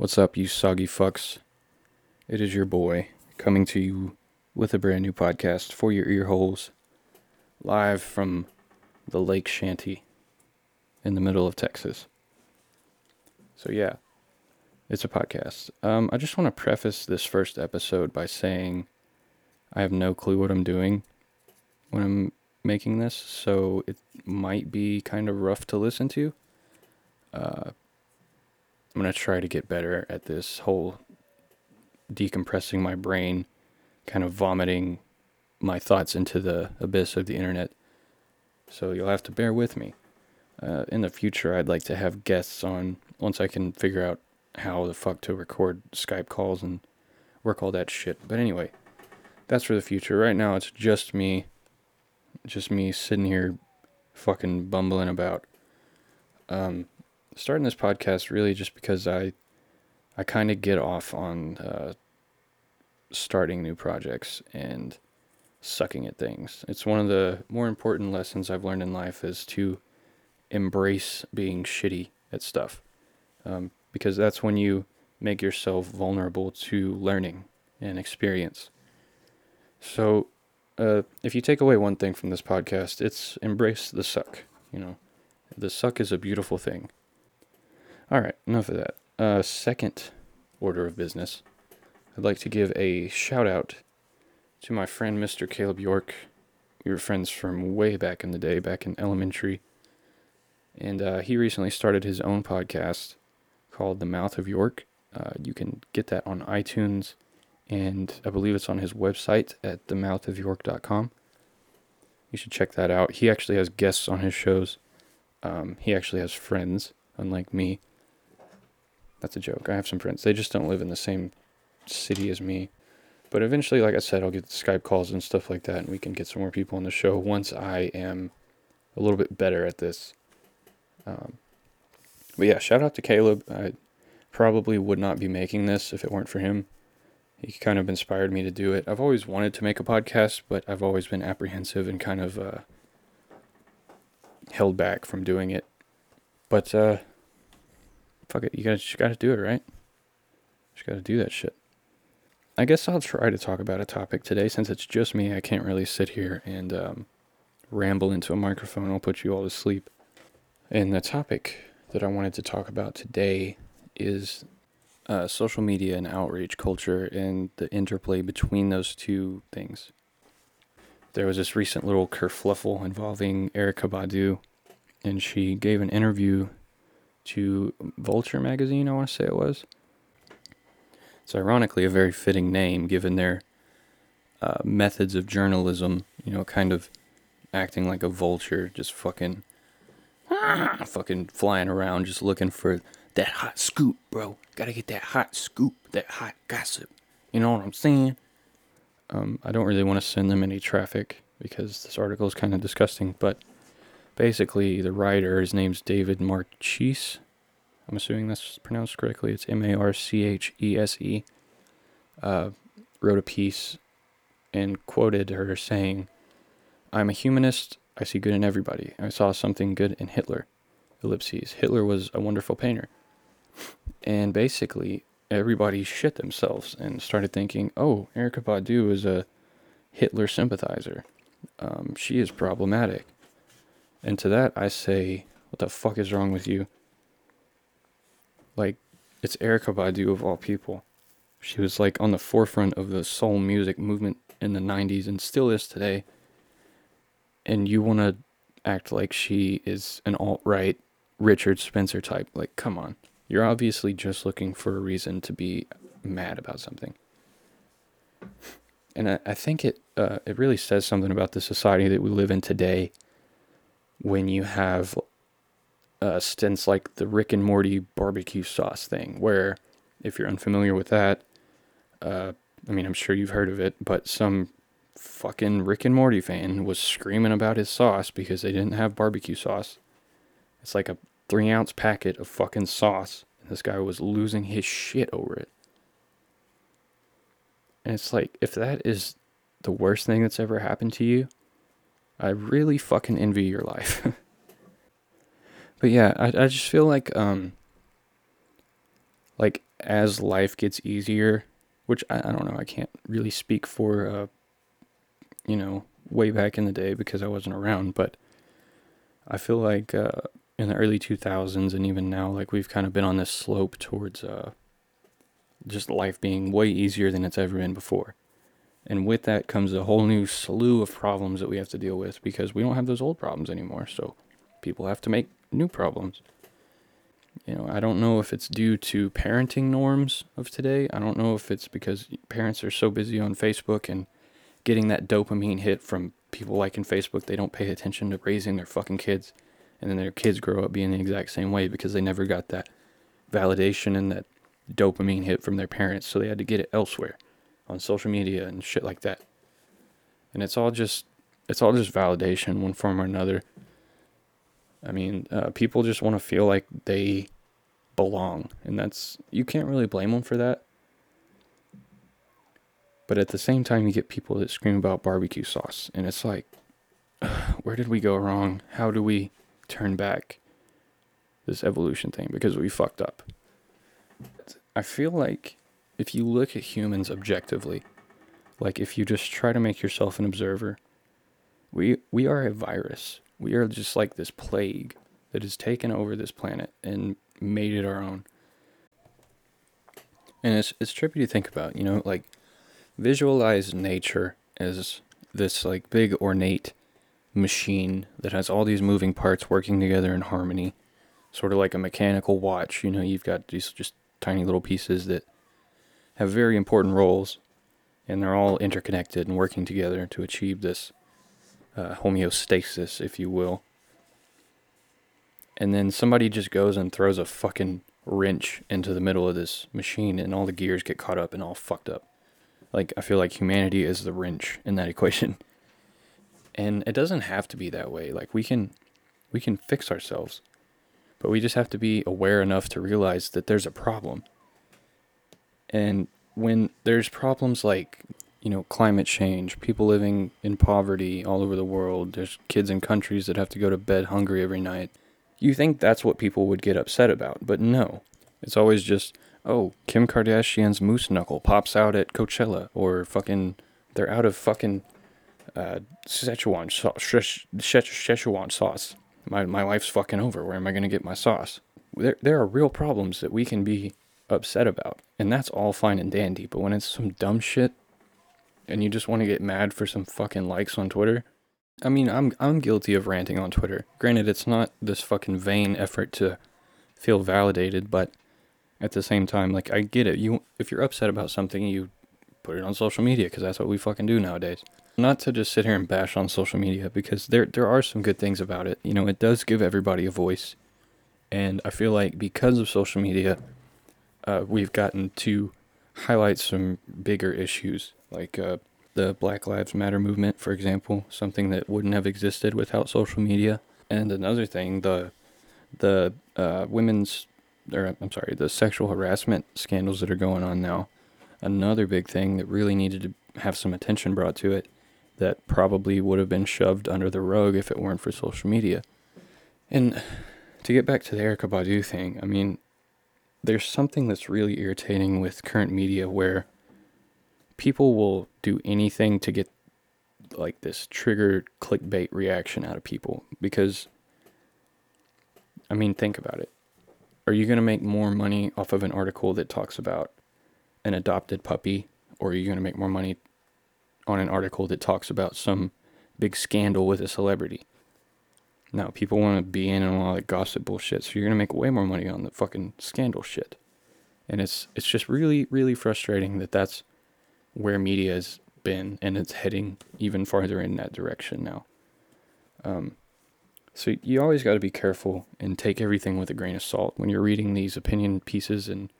What's up, you soggy fucks? It is your boy coming to you with a brand new podcast for your ear holes, live from the Lake Shanty in the middle of Texas. So, yeah, it's a podcast. Um, I just want to preface this first episode by saying I have no clue what I'm doing when I'm making this, so it might be kind of rough to listen to. Uh, I'm going to try to get better at this whole decompressing my brain, kind of vomiting my thoughts into the abyss of the internet. So you'll have to bear with me. Uh, in the future, I'd like to have guests on once I can figure out how the fuck to record Skype calls and work all that shit. But anyway, that's for the future. Right now, it's just me, just me sitting here, fucking bumbling about. Um, starting this podcast really just because I, I kind of get off on uh, starting new projects and sucking at things. It's one of the more important lessons I've learned in life is to embrace being shitty at stuff. Um, because that's when you make yourself vulnerable to learning and experience. So, uh, if you take away one thing from this podcast, it's embrace the suck. You know, the suck is a beautiful thing. All right, enough of that. Uh, second order of business, I'd like to give a shout out to my friend Mr. Caleb York. We were friends from way back in the day, back in elementary. And uh, he recently started his own podcast called The Mouth of York. Uh, you can get that on iTunes, and I believe it's on his website at themouthofyork.com. You should check that out. He actually has guests on his shows. Um, he actually has friends, unlike me. That's a joke. I have some friends. They just don't live in the same city as me. But eventually, like I said, I'll get Skype calls and stuff like that, and we can get some more people on the show once I am a little bit better at this. Um, but yeah, shout out to Caleb. I probably would not be making this if it weren't for him. He kind of inspired me to do it. I've always wanted to make a podcast, but I've always been apprehensive and kind of uh, held back from doing it. But uh, fuck it, you gotta just gotta do it, right? Just gotta do that shit. I guess I'll try to talk about a topic today since it's just me. I can't really sit here and um, ramble into a microphone. I'll put you all to sleep. And the topic that I wanted to talk about today is uh, social media and outrage culture and the interplay between those two things. There was this recent little kerfluffle involving Erykah Badu, and she gave an interview to Vulture magazine, I want to say it was. It's ironically a very fitting name given their uh, methods of journalism, you know, kind of acting like a vulture, just fucking fucking flying around just looking for that hot scoop, bro. Gotta get that hot scoop, that hot gossip. You know what I'm saying? Um, I don't really want to send them any traffic because this article is kind of disgusting, but basically, the writer, his name's David Marchese. I'm assuming that's pronounced correctly. It's M A R C H E S E. Uh, wrote a piece and quoted her saying, I'm a humanist I see good in everybody. I saw something good in Hitler. Ellipses. Hitler was a wonderful painter. And basically, everybody shit themselves and started thinking, oh, Erykah Badu is a Hitler sympathizer. Um, she is problematic. And to that, I say, what the fuck is wrong with you? Like, it's Erykah Badu of all people. She was like on the forefront of the soul music movement in the 90s and still is today and you want to act like she is an alt right Richard Spencer type. Like, come on. You're obviously just looking for a reason to be mad about something. And I, I think it uh, it really says something about the society that we live in today when you have uh, stints like the Rick and Morty barbecue sauce thing, where if you're unfamiliar with that, uh, I mean, I'm sure you've heard of it, but some fucking Rick and Morty fan was screaming about his sauce because they didn't have barbecue sauce. It's like a three ounce packet of fucking sauce. And this guy was losing his shit over it. And it's like, if that is the worst thing that's ever happened to you, I really fucking envy your life. but yeah, I, I just feel like, um, like as life gets easier, which I, I don't know, I can't really speak for, uh, you know, way back in the day because I wasn't around, but I feel like uh, in the early 2000s and even now, like we've kind of been on this slope towards uh, just life being way easier than it's ever been before. And with that comes a whole new slew of problems that we have to deal with because we don't have those old problems anymore. So people have to make new problems. You know, I don't know if it's due to parenting norms of today. I don't know if it's because parents are so busy on Facebook and getting that dopamine hit from people liking Facebook, they don't pay attention to raising their fucking kids. And then their kids grow up being the exact same way because they never got that validation and that dopamine hit from their parents. So they had to get it elsewhere on social media and shit like that. And it's all just it's all just validation one form or another. I mean, uh, people just want to feel like they belong, and that's you can't really blame them for that. But at the same time, you get people that scream about barbecue sauce, and it's like, where did we go wrong? How do we turn back this evolution thing? Because we fucked up. I feel like if you look at humans objectively, like if you just try to make yourself an observer, we we are a virus. We are just like this plague that has taken over this planet and made it our own. And it's it's trippy to think about, you know, like visualize nature as this like big ornate machine that has all these moving parts working together in harmony, sort of like a mechanical watch. You know, you've got these just tiny little pieces that have very important roles, and they're all interconnected and working together to achieve this uh, homeostasis, if you will. And then somebody just goes and throws a fucking wrench into the middle of this machine, and all the gears get caught up and all fucked up. Like, I feel like humanity is the wrench in that equation. And it doesn't have to be that way. Like, we can. We can fix ourselves, but we just have to be aware enough to realize that there's a problem and when there's problems like, you know, climate change, people living in poverty all over the world, there's kids in countries that have to go to bed hungry every night. You think that's what people would get upset about, but no. It's always just, oh, Kim Kardashian's moose knuckle pops out at Coachella, or fucking, they're out of fucking uh, Szechuan, Szechuan sauce. My, my life's fucking over. Where am I going to get my sauce? There, there are real problems that we can be upset about. And that's all fine and dandy. But when it's some dumb shit and you just want to get mad for some fucking likes on Twitter, I mean, I'm I'm guilty of ranting on Twitter. Granted, it's not this fucking vain effort to feel validated, but at the same time, like I get it. You if you're upset about something, you put it on social media because that's what we fucking do nowadays. Not to just sit here and bash on social media because there there are some good things about it. You know, it does give everybody a voice. And I feel like because of social media, uh, we've gotten to highlight some bigger issues like uh, the Black Lives Matter movement, for example, something that wouldn't have existed without social media. And another thing, the the uh, women's, or I'm sorry, the sexual harassment scandals that are going on now. Another big thing that really needed to have some attention brought to it that probably would have been shoved under the rug if it weren't for social media. And to get back to the Erykah Badu thing, I mean, there's something that's really irritating with current media where people will do anything to get like this triggered clickbait reaction out of people because I mean think about it. Are you going to make more money off of an article that talks about an adopted puppy or are you going to make more money on an article that talks about some big scandal with a celebrity? Now, people want to be in on all that gossip bullshit, so you're gonna make way more money on the fucking scandal shit. And it's it's just really really frustrating that that's where media has been, and it's heading even farther in that direction now. Um, so you always got to be careful and take everything with a grain of salt when you're reading these opinion pieces and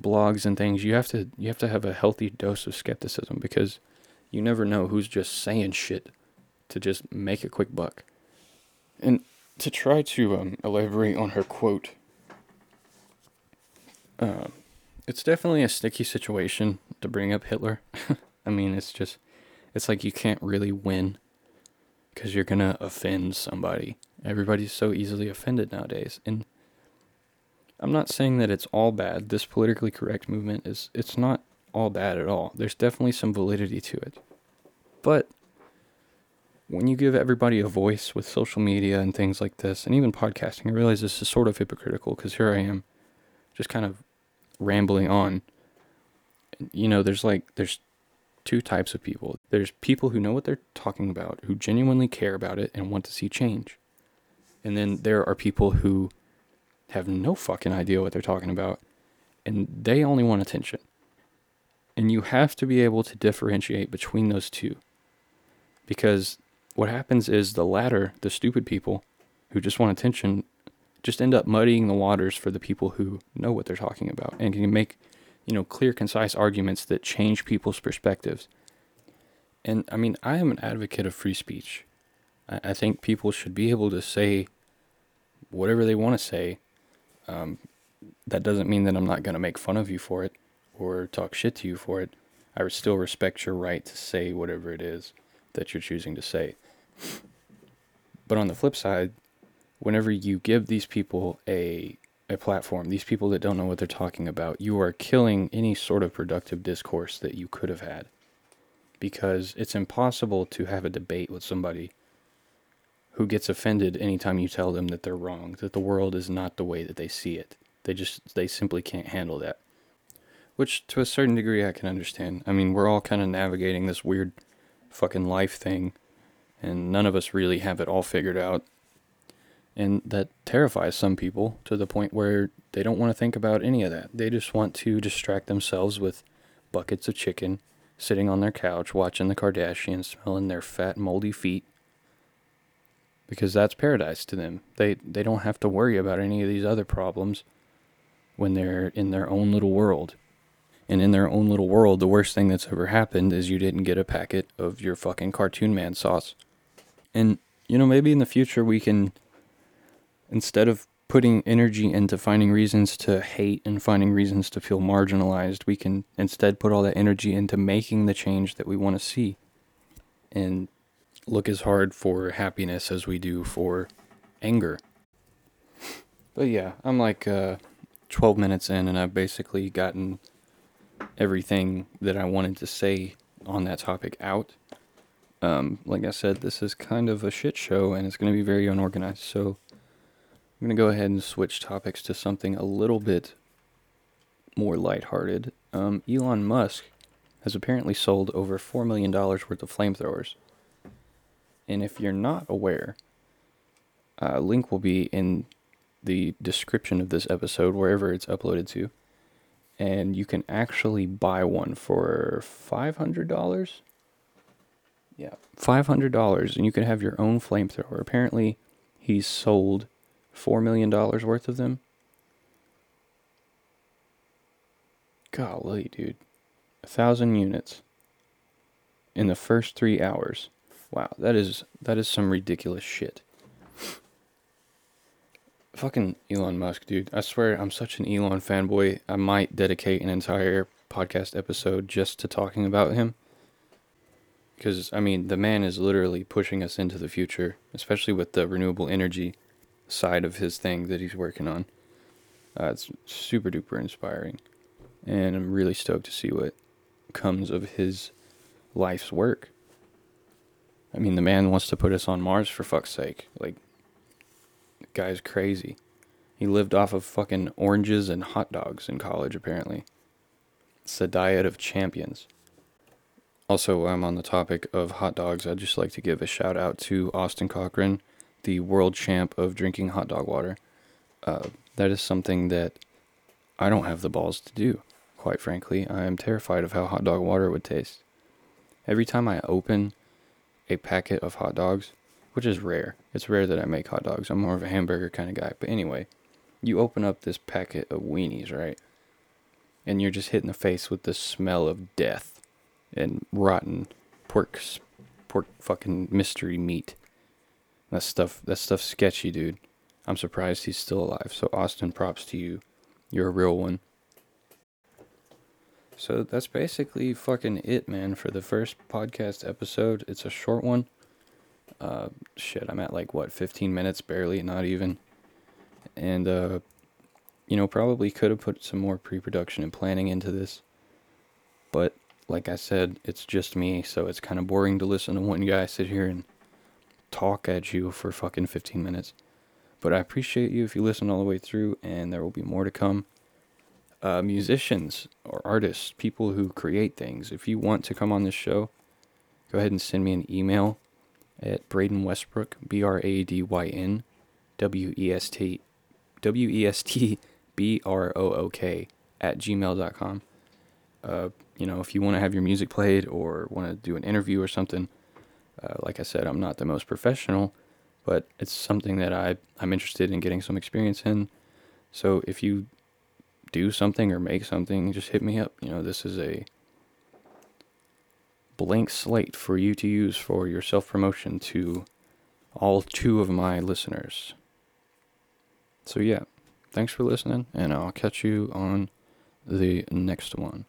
blogs and things. You have to you have to have a healthy dose of skepticism because you never know who's just saying shit to just make a quick buck. And to try to um, elaborate on her quote, uh, it's definitely a sticky situation to bring up Hitler. I mean, it's just, it's like you can't really win because you're going to offend somebody. Everybody's so easily offended nowadays. And I'm not saying that it's all bad. This politically correct movement is it's not all bad at all. There's definitely some validity to it. But when you give everybody a voice with social media and things like this, and even podcasting, I realize this is sort of hypocritical because here I am just kind of rambling on. You know, there's like, there's two types of people. There's people who know what they're talking about, who genuinely care about it and want to see change. And then there are people who have no fucking idea what they're talking about and they only want attention. And you have to be able to differentiate between those two. Because what happens is the latter, the stupid people who just want attention, just end up muddying the waters for the people who know what they're talking about and can make, you know, clear, concise arguments that change people's perspectives. And I mean, I am an advocate of free speech. I, I think people should be able to say whatever they want to say. Um, that doesn't mean that I'm not going to make fun of you for it or talk shit to you for it. I still respect your right to say whatever it is that you're choosing to say. But on the flip side, whenever you give these people a a platform, these people that don't know what they're talking about, you are killing any sort of productive discourse that you could have had. Because it's impossible to have a debate with somebody who gets offended anytime you tell them that they're wrong, that the world is not the way that they see it. They just they simply can't handle that. Which to a certain degree I can understand. I mean, we're all kind of navigating this weird fucking life thing and none of us really have it all figured out. And that terrifies some people to the point where they don't want to think about any of that. They just want to distract themselves with buckets of chicken, sitting on their couch watching the Kardashians, smelling their fat, moldy feet. Because that's paradise to them. They they don't have to worry about any of these other problems when they're in their own little world. And in their own little world, the worst thing that's ever happened is you didn't get a packet of your fucking cartoon man sauce. And, you know, maybe in the future we can, instead of putting energy into finding reasons to hate and finding reasons to feel marginalized, we can instead put all that energy into making the change that we want to see and look as hard for happiness as we do for anger. But yeah, I'm like uh, 12 minutes in and I've basically gotten everything that I wanted to say on that topic out. Um, like I said, this is kind of a shit show and it's going to be very unorganized. So I'm going to go ahead and switch topics to something a little bit more lighthearted. Um, Elon Musk has apparently sold over $4 million worth of flamethrowers. And if you're not aware, a link will be in the description of this episode, wherever it's uploaded to. And you can actually buy one for $500 yeah, five hundred dollars, and you can have your own flamethrower. Apparently, he's sold four million dollars worth of them. Golly, dude, a thousand units in the first three hours. Wow, that is that is some ridiculous shit. Fucking Elon Musk, dude. I swear I'm such an Elon fanboy. I might dedicate an entire podcast episode just to talking about him because I mean the man is literally pushing us into the future, especially with the renewable energy side of his thing that he's working on. Uh, it's super duper inspiring, and I'm really stoked to see what comes of his life's work. I mean, the man wants to put us on Mars for fuck's sake. Like, the guy's crazy. He lived off of fucking oranges and hot dogs in college, apparently. It's the diet of champions. Also, I'm on the topic of hot dogs. I'd just like to give a shout out to Austin Cochran, the world champ of drinking hot dog water. Uh, that is something that I don't have the balls to do, quite frankly. I am terrified of how hot dog water would taste. Every time I open a packet of hot dogs, which is rare, it's rare that I make hot dogs. I'm more of a hamburger kind of guy. But anyway, you open up this packet of weenies, right? And you're just hit in the face with the smell of death and rotten pork pork fucking mystery meat. That stuff that stuff's sketchy, dude. I'm surprised he's still alive. So Austin, props to you. You're a real one. So that's basically fucking it, man, for the first podcast episode. It's a short one. Uh, shit, I'm at like what, 15 minutes, barely, not even. And uh, you know, probably could have put some more pre production and planning into this. But like I said, it's just me, so it's kind of boring to listen to one guy sit here and talk at you for fucking 15 minutes. But I appreciate you if you listen all the way through, and there will be more to come. Uh, musicians or artists, people who create things, if you want to come on this show, go ahead and send me an email at Bradyn Westbrook, B R A D Y N W E S T W E S T B R O O K at gmail.com. Uh, you know, if you want to have your music played or want to do an interview or something, uh, like I said, I'm not the most professional, but it's something that I, I'm interested in getting some experience in. So if you do something or make something, just hit me up. You know, this is a blank slate for you to use for your self promotion to all two of my listeners. So, yeah, thanks for listening, and I'll catch you on the next one.